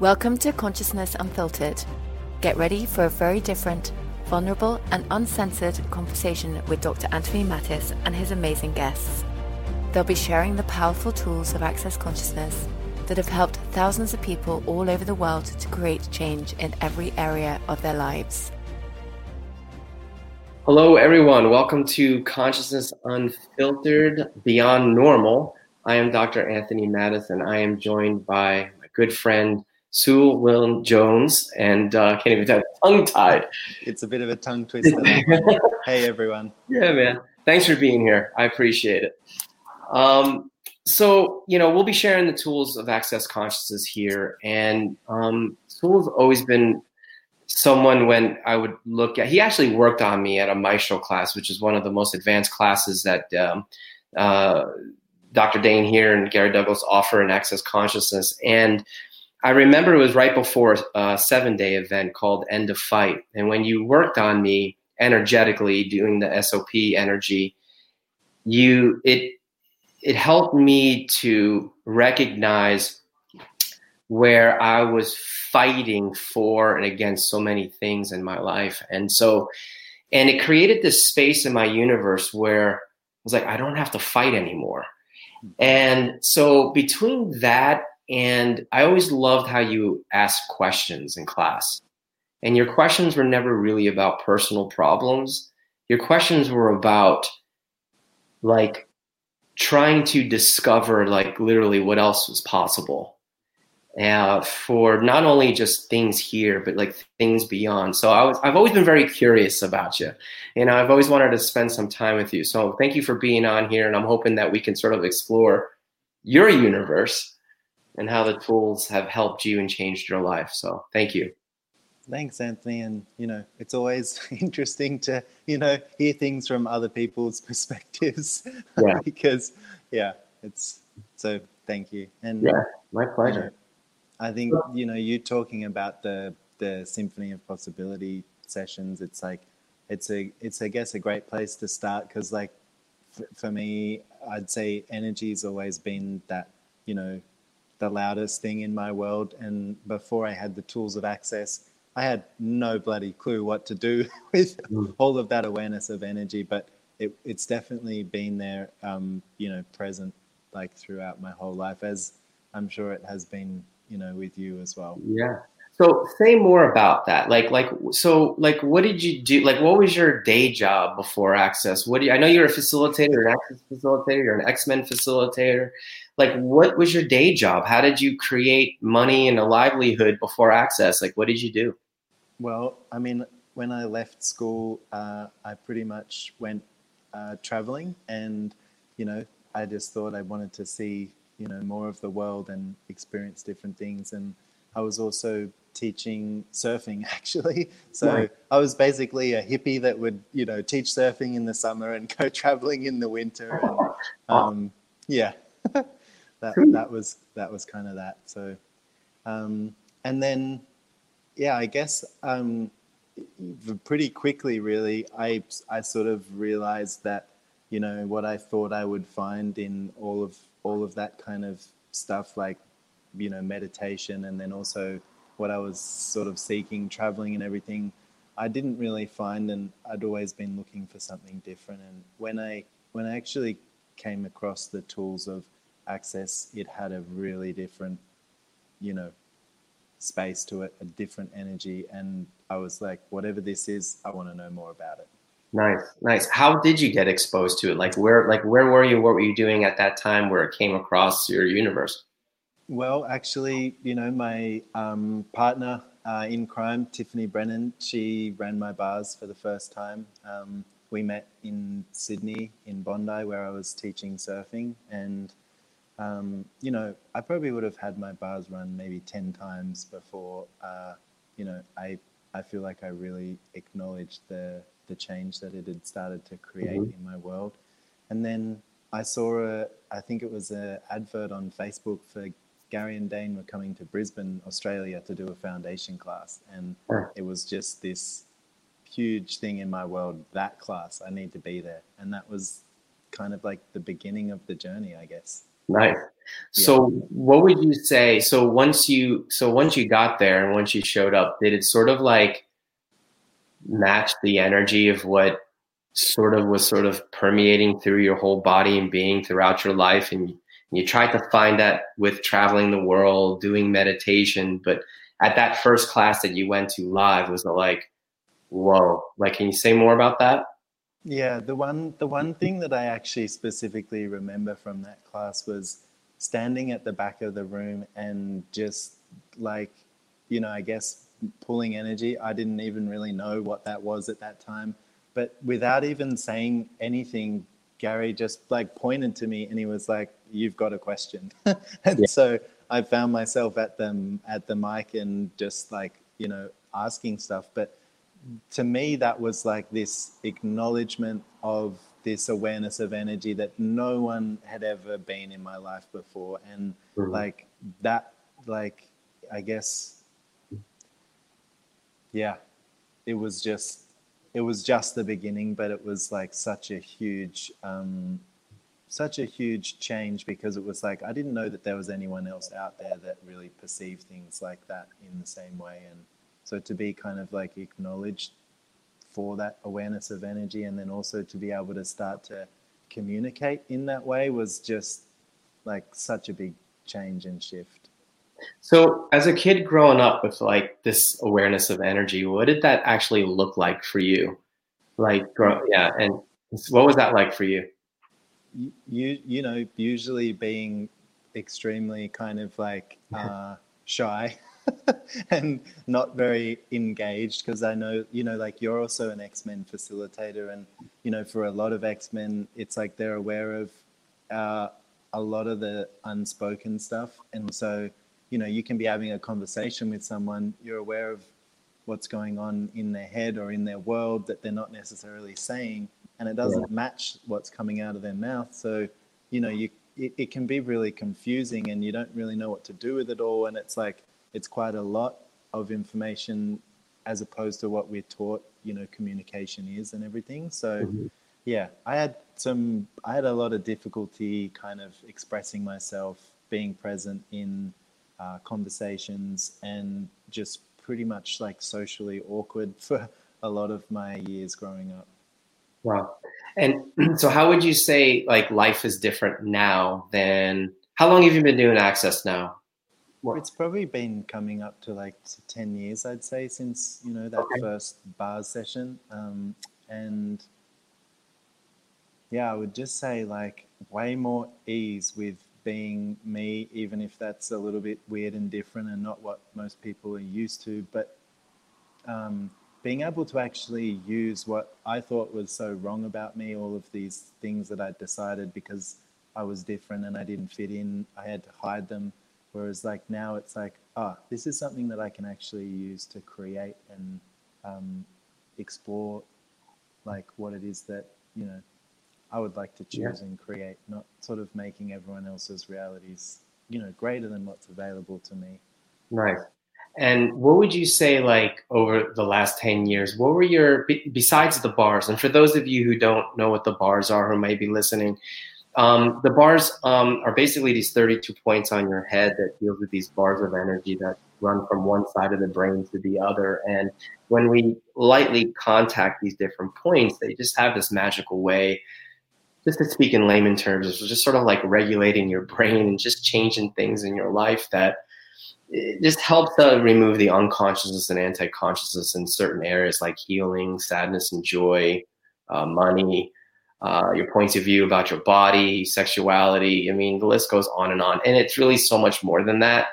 Welcome to Consciousness Unfiltered. Get ready for a very different, vulnerable, and uncensored conversation with Dr. Anthony Mattis and his amazing guests. They'll be sharing the powerful tools of Access Consciousness that have helped thousands of people all over the world to create change in every area of their lives. Hello, everyone. Welcome to Consciousness Unfiltered Beyond Normal. I am Dr. Anthony Mattis, and I am joined by my good friend Sue Will Jones, and uh, can't even tell tongue tied. It's a bit of a tongue twister. hey, everyone. Yeah, man. Thanks for being here. I appreciate it. Um, so, you know, we'll be sharing the tools of access consciousness here, and um, Sewell's always been someone when I would look at. He actually worked on me at a Maestro class, which is one of the most advanced classes that. Um, uh, Dr. Dain Heer and Gary Douglas offer in Access Consciousness. And I remember it was right before a seven day event called End of Fight. And when you worked on me energetically doing the SOP energy, you it it helped me to recognize where I was fighting for and against so many things in my life. And so and it created this space in my universe where I was like, I don't have to fight anymore. And so between that and I always loved how you asked questions in class. And your questions were never really about personal problems. Your questions were about like trying to discover like literally what else was possible uh, for not only just things here, but like things beyond. So I was, I've always been very curious about you. Know, I've always wanted to spend some time with you. So thank you for being on here. And I'm hoping that we can sort of explore your universe and how the tools have helped you and changed your life. So thank you. Thanks, Anthony. And, you know, it's always interesting to, you know, hear things from other people's perspectives yeah. because, yeah, it's so thank you. And yeah, my pleasure. You know, I think, you know, you talking about the, the Symphony of Possibility sessions, it's like, it's a, it's, I guess, a great place to start because, like, f- for me, I'd say energy's always been that, you know, the loudest thing in my world. And before I had the tools of access, I had no bloody clue what to do with mm. all of that awareness of energy. But it, it's definitely been there, um, you know, present like throughout my whole life, as I'm sure it has been, you know, with you as well. Yeah. So say more about that. Like, like, so, like, what did you do? Like, what was your day job before Access? What do you, I know you're a facilitator, an Access facilitator, you're an X Men facilitator like what was your day job how did you create money and a livelihood before access like what did you do well i mean when i left school uh, i pretty much went uh, traveling and you know i just thought i wanted to see you know more of the world and experience different things and i was also teaching surfing actually so right. i was basically a hippie that would you know teach surfing in the summer and go traveling in the winter and um, yeah that that was that was kind of that. So, um, and then, yeah, I guess um, pretty quickly, really, I I sort of realized that you know what I thought I would find in all of all of that kind of stuff, like you know meditation, and then also what I was sort of seeking, traveling and everything. I didn't really find, and I'd always been looking for something different. And when I when I actually came across the tools of access, it had a really different, you know, space to it, a different energy. And I was like, whatever this is, I want to know more about it. Nice, nice. How did you get exposed to it? Like where, like where were you? What were you doing at that time where it came across your universe? Well, actually, you know, my um, partner uh, in crime, Tiffany Brennan, she ran my bars for the first time. Um, we met in Sydney, in Bondi, where I was teaching surfing, and um, you know, I probably would have had my bars run maybe 10 times before, uh, you know, I, I feel like I really acknowledged the, the change that it had started to create mm-hmm. in my world. And then I saw a, I think it was an advert on Facebook for Gary and Dain were coming to Brisbane, Australia to do a foundation class. And it was just this huge thing in my world, that class, I need to be there. And that was kind of like the beginning of the journey, I guess. Nice. So what would you say? So once you so once you got there and once you showed up, did it sort of like match the energy of what sort of was sort of permeating through your whole body and being throughout your life and you tried to find that with traveling the world doing meditation but at that first class that you went to live was it like whoa like can you say more about that? Yeah the one the one thing that i actually specifically remember from that class was standing at the back of the room and just like you know i guess pulling energy. I didn't even really know what that was at that time but without even saying anything, Gary just like pointed to me and he was like, "You've got a question." and yeah. so I found myself at them at the mic and just like you know asking stuff. But to me, that was like this acknowledgement of this awareness of energy that no one had ever been in my life before, and mm-hmm. like that, like I guess, yeah, it was just it was just the beginning, but it was like such a huge, um, such a huge change because it was like I didn't know that there was anyone else out there that really perceived things like that in the same way, and so to be kind of like acknowledged for that awareness of energy, and then also to be able to start to communicate in that way was just like such a big change and shift. So, as a kid growing up with like this awareness of energy, what did that actually look like for you? Like, grow, yeah, and what was that like for you? You, you know, usually being extremely kind of like uh, shy and not very engaged because I know, you know, like you're also an X Men facilitator, and you know, for a lot of X Men, it's like they're aware of uh, a lot of the unspoken stuff, and so you know you can be having a conversation with someone you're aware of what's going on in their head or in their world that they're not necessarily saying and it doesn't yeah. match what's coming out of their mouth so you know you it, it can be really confusing and you don't really know what to do with it all and it's like it's quite a lot of information as opposed to what we're taught you know communication is and everything so mm-hmm. yeah i had some i had a lot of difficulty kind of expressing myself being present in uh, conversations and just pretty much like socially awkward for a lot of my years growing up. Wow. And so how would you say like life is different now than how long have you been doing access now? What? It's probably been coming up to like 10 years, I'd say, since, you know, that okay. first bars session. Um, and yeah, I would just say like way more ease with being me, even if that's a little bit weird and different and not what most people are used to. But um, being able to actually use what I thought was so wrong about me, all of these things that I decided because I was different and I didn't fit in, I had to hide them. Whereas, like now, it's like, ah, oh, this is something that I can actually use to create and um, explore, like what it is that you know I would like to choose yeah. and create, not sort of making everyone else's realities, you know, greater than what's available to me. Right. And what would you say, like over the last 10 years, what were your, besides the bars, and for those of you who don't know what the bars are, who may be listening, um, the bars um, are basically these 32 points on your head that deals with these bars of energy that run from one side of the brain to the other. And when we lightly contact these different points, they just have this magical way just to speak in layman terms, it's just sort of like regulating your brain and just changing things in your life that it just helps to remove the unconsciousness and anti-consciousness in certain areas like healing, sadness and joy, uh, money, uh, your points of view about your body, sexuality. I mean, the list goes on and on. And it's really so much more than that.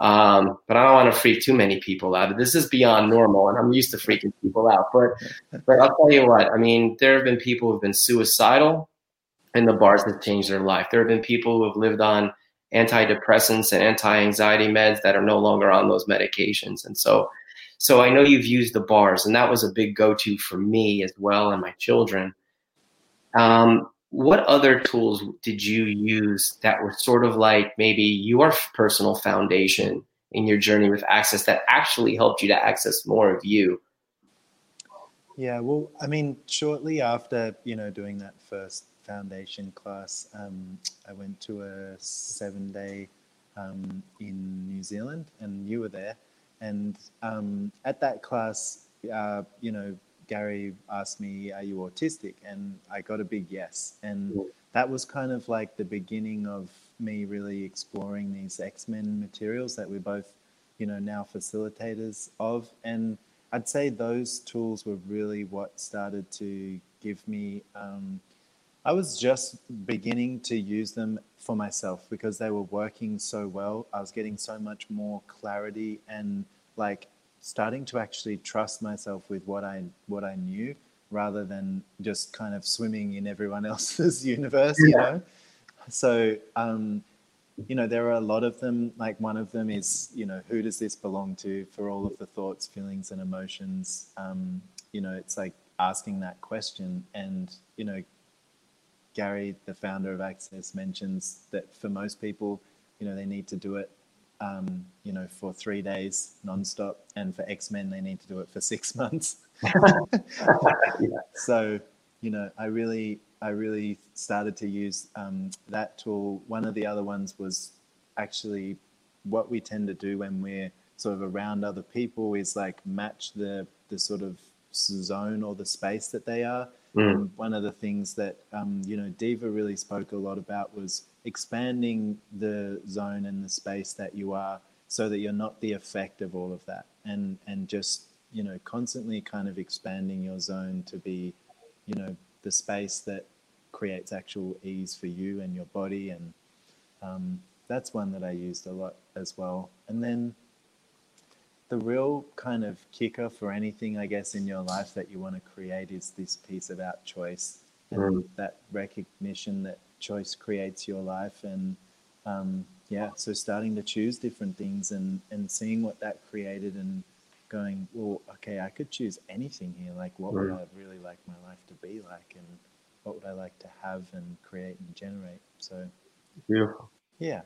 Um, but I don't want to freak too many people out. This is beyond normal, and I'm used to freaking people out. But but I'll tell you what. I mean, there have been people who've been suicidal and the bars have changed their life. There have been people who have lived on antidepressants and anti-anxiety meds that are no longer on those medications. And so, so I know you've used the bars, and that was a big go-to for me as well and my children. Um, what other tools did you use that were sort of like maybe your personal foundation in your journey with access that actually helped you to access more of you? Yeah, well, I mean, shortly after you know doing that first foundation class. Um, I went to a seven day um, in New Zealand, and you were there. And um, at that class, uh, you know, Gary asked me, "Are you autistic?" And I got a big yes. And that was kind of like the beginning of me really exploring these X Men materials that we're both, you know, now facilitators of. And I'd say those tools were really what started to give me. Um, I was just beginning to use them for myself because they were working so well. I was getting so much more clarity and like starting to actually trust myself with what I what I knew rather than just kind of swimming in everyone else's universe, you know. So um, you know, there are a lot of them. Like one of them is, you know, who does this belong to for all of the thoughts, feelings, and emotions? Um, you know, it's like asking that question. And, you know, Gary, the founder of Access, mentions that for most people, you know, they need to do it, um, you know, for three days nonstop. And for X Men, they need to do it for six months. yeah. So, you know, I really I really started to use um, that tool. One of the other ones was actually what we tend to do when we're sort of around other people is like match the the sort of zone or the space that they are. Mm. one of the things that um, you know Diva really spoke a lot about was expanding the zone and the space that you are, so that you're not the effect of all of that, and and just you know constantly kind of expanding your zone to be, you know, the space that creates actual ease for you and your body. And um, that's one that I used a lot as well. And then the real kind of kicker for anything, I guess, in your life that you want to create is this piece about choice and mm. that recognition that choice creates your life. And um, yeah, so starting to choose different things and, and seeing what that created and going, well, okay, I could choose anything here. Like, what mm. would I really like my life to be like? And what would I like to have and create and generate? So beautiful. Yeah.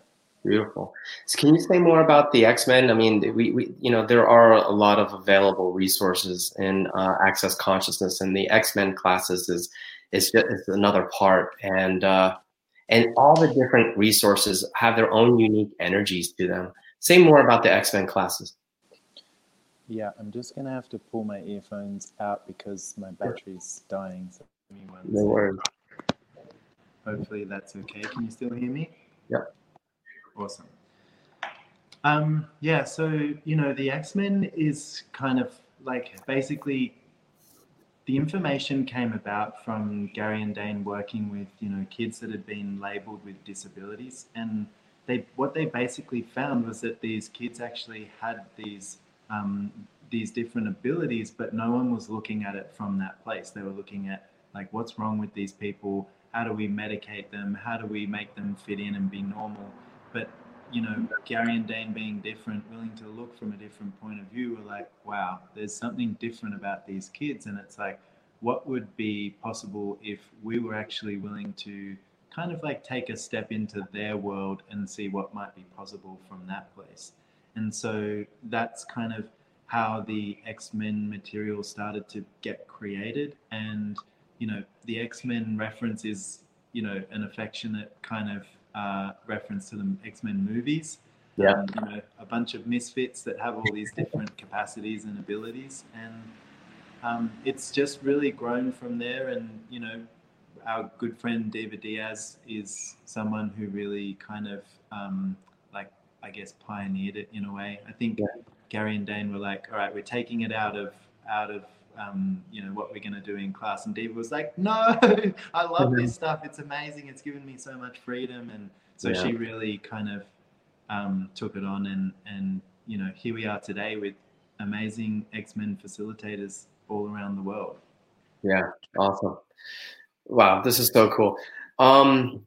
Beautiful. So can you say more about the X Men? I mean, we, we, you know, there are a lot of available resources in uh, Access Consciousness, and the X Men classes is is just is another part, and uh, and all the different resources have their own unique energies to them. Say more about the X Men classes. Yeah, I'm just gonna have to pull my earphones out because my battery's dying. So no worries. Hopefully that's okay. Can you still hear me? Yep. Awesome. Um, yeah, so you know, the X Men is kind of like basically the information came about from Gary and Dain working with you know kids that had been labeled with disabilities, and they what they basically found was that these kids actually had these um, these different abilities, but no one was looking at it from that place. They were looking at like, what's wrong with these people? How do we medicate them? How do we make them fit in and be normal? But you know, Gary and Dain being different, willing to look from a different point of view, were like, wow, there's something different about these kids. And it's like, what would be possible if we were actually willing to kind of like take a step into their world and see what might be possible from that place? And so that's kind of how the X Men material started to get created. And you know, the X Men reference is, you know, an affectionate kind of uh, reference to the X Men movies. Yeah. Um, you know, a bunch of misfits that have all these different capacities and abilities. And um, it's just really grown from there. And, you know, our good friend David Diaz is someone who really kind of, um, like, I guess, pioneered it in a way. I think yeah. Gary and Dain were like, all right, we're taking it out of out of um, you know, what we're going to do in class. And Diva was like, no, I love this stuff. It's amazing. It's given me so much freedom. And so yeah. she really kind of um, took it on. And, and, you know, here we are today with amazing X-Men facilitators all around the world. Yeah. Awesome. Wow. This is so cool. Um,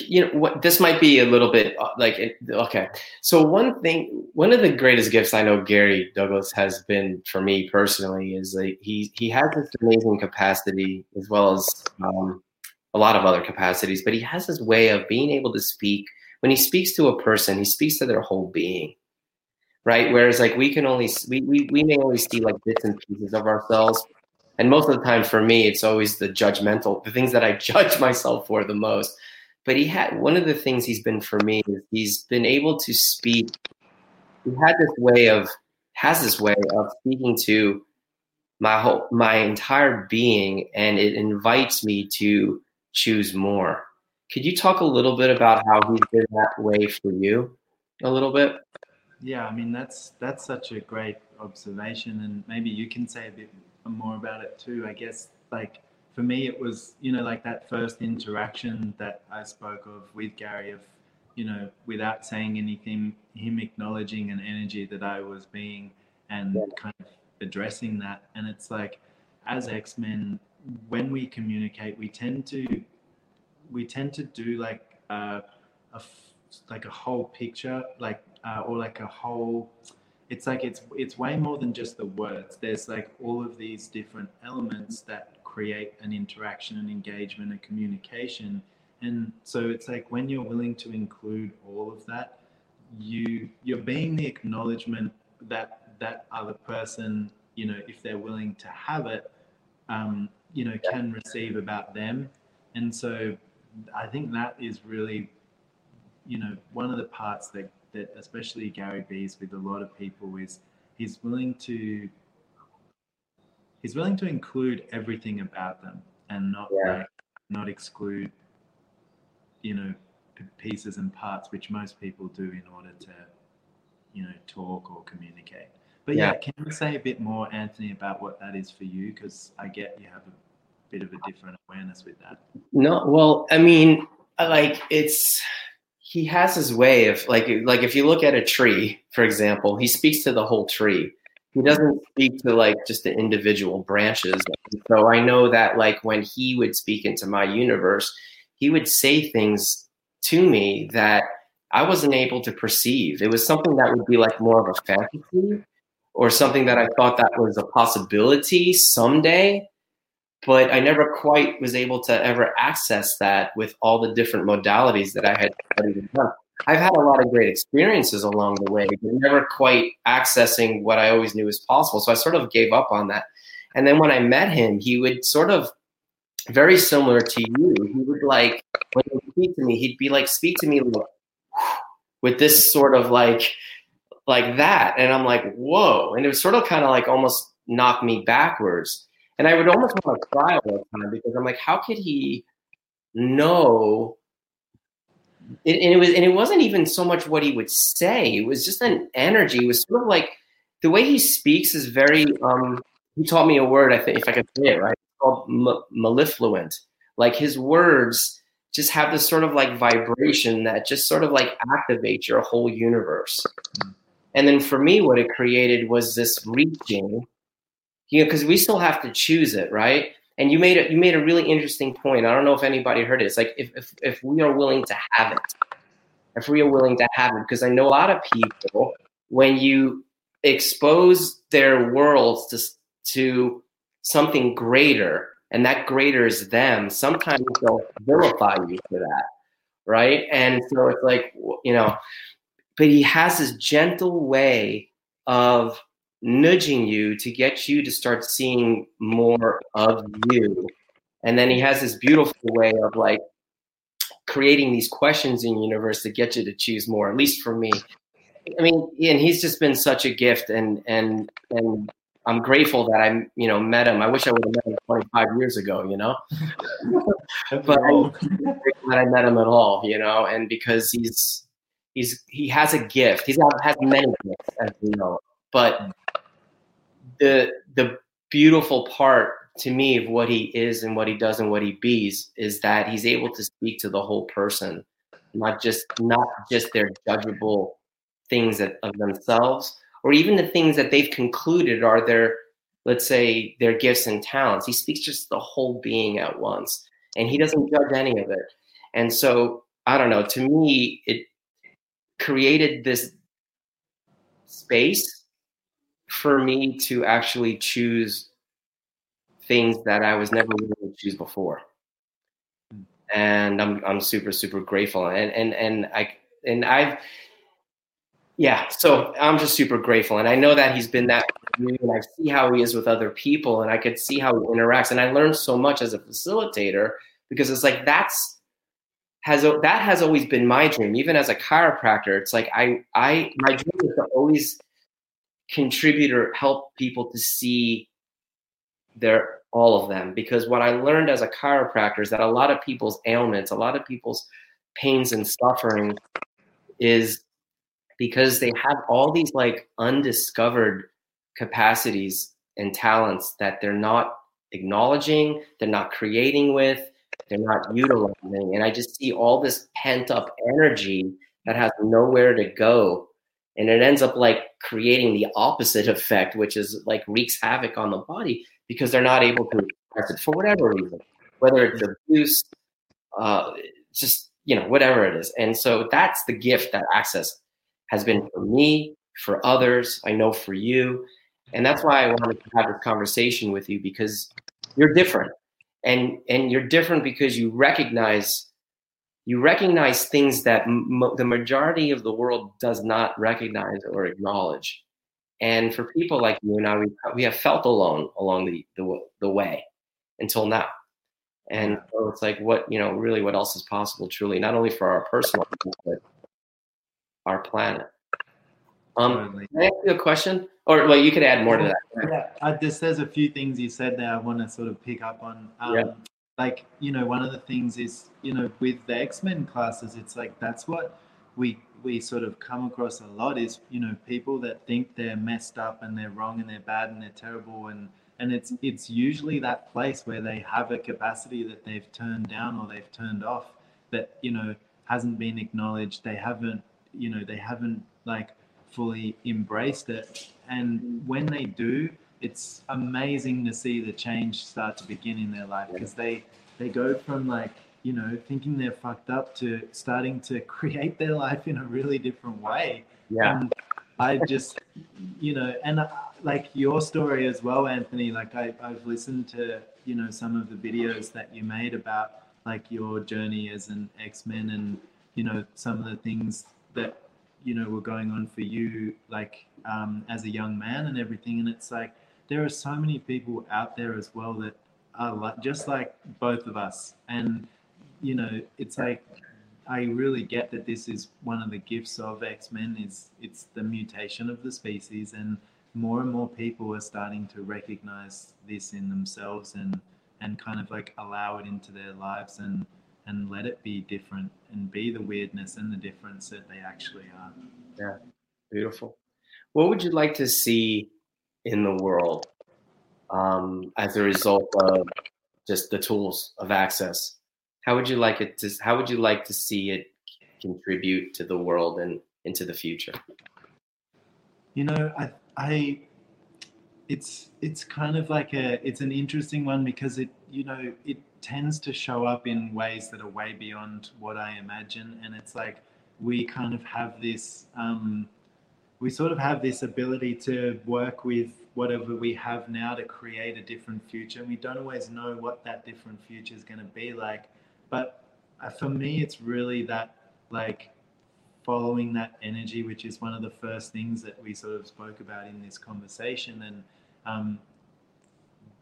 you know what this might be a little bit uh, like okay. So one thing one of the greatest gifts i know gary douglas has been for me personally is like he he has this amazing capacity as well as um, a lot of other capacities but he has this way of being able to speak. When he speaks to a person he speaks to their whole being right? Whereas like we can only we, we, we may only see like bits and pieces of ourselves And most of the time for me, it's always the judgmental, the things that I judge myself for the most. But he had one of the things he's been for me is he's been able to speak. He had this way of has this way of speaking to my whole my entire being, and it invites me to choose more. Could you talk a little bit about how he's been that way for you? A little bit. Yeah, I mean that's that's such a great observation, and maybe you can say a bit more about it too. I guess like for me, it was you know like that first interaction that I spoke of with Gary of you know without saying anything, him acknowledging an energy that I was being and yeah. kind of addressing that, and it's like as X Men, when we communicate, we tend to we tend to do like uh, a like a whole picture, like uh, or like a whole it's like it's it's way more than just the words there's like all of these different elements that create an interaction and engagement and communication. And so it's like when you're willing to include all of that you you're being the acknowledgement that that other person you know if they're willing to have it um, you know can receive about them. And so i think that is really you know one of the parts that that especially Gary Bees with a lot of people is he's willing to he's willing to include everything about them and not yeah. like, not exclude you know pieces and parts which most people do in order to you know talk or communicate but yeah, yeah can you say a bit more anthony about what that is for you because i get you have a bit of a different awareness with that no well i mean like it's he has his way of like like if you look at a tree, for example, he speaks to the whole tree. He doesn't speak to like just the individual branches. So I know that like when he would speak into my universe, he would say things to me that I wasn't able to perceive. It was something that would be like more of a fantasy or something that I thought that was a possibility someday but I never quite was able to ever access that with all the different modalities that I had studied. I've had a lot of great experiences along the way, but never quite accessing what I always knew was possible. So I sort of gave up on that. And then when I met him, he would sort of very similar to you. He would like when he would speak to me, he'd be like, speak to me like, with this sort of like like that. And I'm like, whoa. And it was sort of kind of like almost knock me backwards. And I would almost want to cry all the time because I'm like, how could he know? It, and it was, and it wasn't even so much what he would say. It was just an energy. It was sort of like the way he speaks is very. Um, he taught me a word. I think if I could say it right, it's called m- mellifluent. Like his words just have this sort of like vibration that just sort of like activates your whole universe. And then for me, what it created was this reaching you know, because we still have to choose it, right? And you made it. You made a really interesting point. I don't know if anybody heard it. It's like if if if we are willing to have it, if we are willing to have it, because I know a lot of people when you expose their worlds to to something greater, and that greater is them. Sometimes they'll vilify you for that, right? And so it's like you know, but he has this gentle way of nudging you to get you to start seeing more of you. And then he has this beautiful way of like creating these questions in the universe to get you to choose more, at least for me. I mean, and he's just been such a gift and and and I'm grateful that I, you know, met him. I wish I would have met him 25 years ago, you know. but I, that I met him at all, you know, and because he's he's he has a gift. He's has many gifts, as we know, but the the beautiful part to me of what he is and what he does and what he bees is that he's able to speak to the whole person, not just not just their judgeable things that, of themselves, or even the things that they've concluded are their, let's say, their gifts and talents. He speaks just the whole being at once, and he doesn't judge any of it. And so I don't know. To me, it created this space for me to actually choose things that I was never willing to choose before. And I'm I'm super super grateful and and and I and I've yeah, so I'm just super grateful, and I know that he's been that, and I see how he is with other people, and I could see how he interacts, and I learned so much as a facilitator because it's like that's has that has always been my dream, even as a chiropractor. It's like I I my dream is to always contribute or help people to see their all of them because what I learned as a chiropractor is that a lot of people's ailments, a lot of people's pains and suffering is because they have all these like undiscovered capacities and talents that they're not acknowledging, they're not creating with, they're not utilizing. And I just see all this pent up energy that has nowhere to go. And it ends up like creating the opposite effect, which is like wreaks havoc on the body because they're not able to express it for whatever reason, whether it's abuse, uh, just, you know, whatever it is. And so that's the gift that access has been for me, for others, I know for you. And that's why I wanted to have this conversation with you because you're different. And and you're different because you recognize you recognize things that the majority of the world does not recognize or acknowledge. And for people like you and I, we, we have felt alone along the, the, the way until now. And so it's like, what, you know, really what else is possible truly, not only for our personal, but our planet. Um. Can I ask you a question? Or well, you could add more to that. Yeah, I just there's a few things you said there I want to sort of pick up on. Um, yeah. Like you know, one of the things is you know with the X Men classes, it's like that's what we we sort of come across a lot is you know people that think they're messed up and they're wrong and they're bad and they're terrible. And and it's it's usually that place where they have a capacity that they've turned down or they've turned off that you know hasn't been acknowledged. They haven't you know they haven't like fully embraced it. And when they do it's amazing to see the change start to begin in their life because they they go from like you know thinking they're fucked up to starting to create their life in a really different way. Yeah. And i just you know and uh, like your story as well anthony like I, i've listened to you know some of the videos that you made about like your journey as an x-men and you know some of the things that you know were going on for you like um, as a young man and everything. And it's like there are so many people out there as well that are like just like both of us and you know it's like i really get that this is one of the gifts of x-men is it's the mutation of the species and more and more people are starting to recognize this in themselves and and kind of like allow it into their lives and and let it be different and be the weirdness and the difference that they actually are. Yeah, beautiful. What would you like to see in the world um, as a result of just the tools of access? How would you like it to? How would you like to see it contribute to the world and into the future? You know, I, I, it's it's kind of like a it's an interesting one because it you know it tends to show up in ways that are way beyond what I imagine. And it's like we kind of have this, um, we sort of have this ability to work with whatever we have now to create a different future. And we don't always know what that different future is going to be like. But uh, for me, it's really that like following that energy, which is one of the first things that we sort of spoke about in this conversation. And um,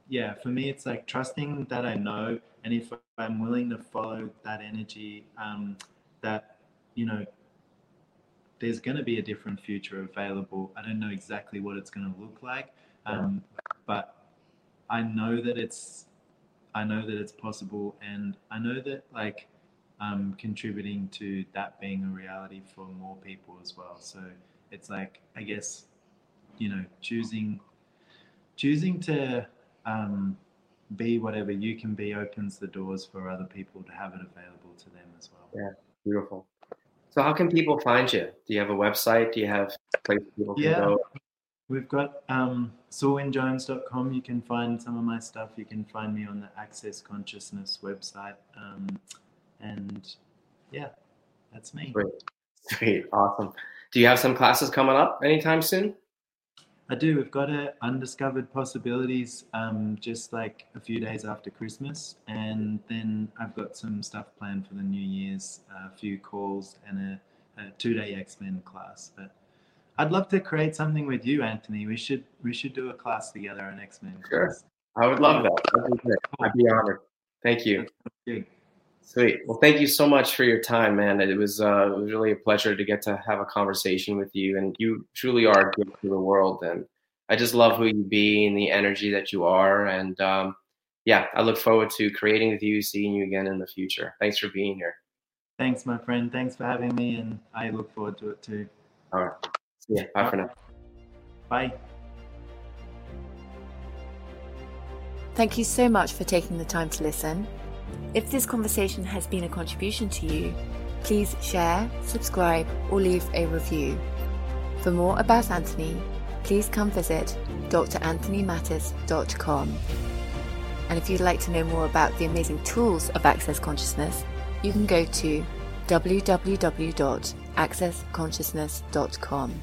yeah, for me, it's like trusting that I know, and if I'm willing to follow that energy, um, that you know, there's going to be a different future available. I don't know exactly what it's going to look like, um, but I know that it's, I know that it's possible, and I know that like I'm contributing to that being a reality for more people as well. So it's like I guess, you know, choosing, choosing to um, be whatever you can be opens the doors for other people to have it available to them as well. Yeah, beautiful. So, how can people find you? Do you have a website? Do you have places people can yeah. go? We've got um, saulwynjones.com. You can find some of my stuff. You can find me on the Access Consciousness website. Um, and yeah, that's me. Great. Sweet. Awesome. Do you have some classes coming up anytime soon? I do. We've got a undiscovered possibilities um, just like a few days after Christmas, and then I've got some stuff planned for the New Year's, a few calls and a, a two-day X Men class. But I'd love to create something with you, Anthony. We should we should do a class together on X Men. Sure, I would love that. I'd be honored. Thank you. Sweet. Well, thank you so much for your time, man. It was uh, it was really a pleasure to get to have a conversation with you, and you truly are good to the world. And I just love who you be and the energy that you are. And um, yeah, I look forward to creating with you, seeing you again in the future. Thanks for being here. Thanks, my friend. Thanks for having me, and I look forward to it too. All right. See ya. Bye for now. Bye. Thank you so much for taking the time to listen. If this conversation has been a contribution to you, please share, subscribe, or leave a review. For more about Anthony, please come visit dranthonymattis.com. And if you'd like to know more about the amazing tools of Access Consciousness, you can go to www.accessconsciousness.com.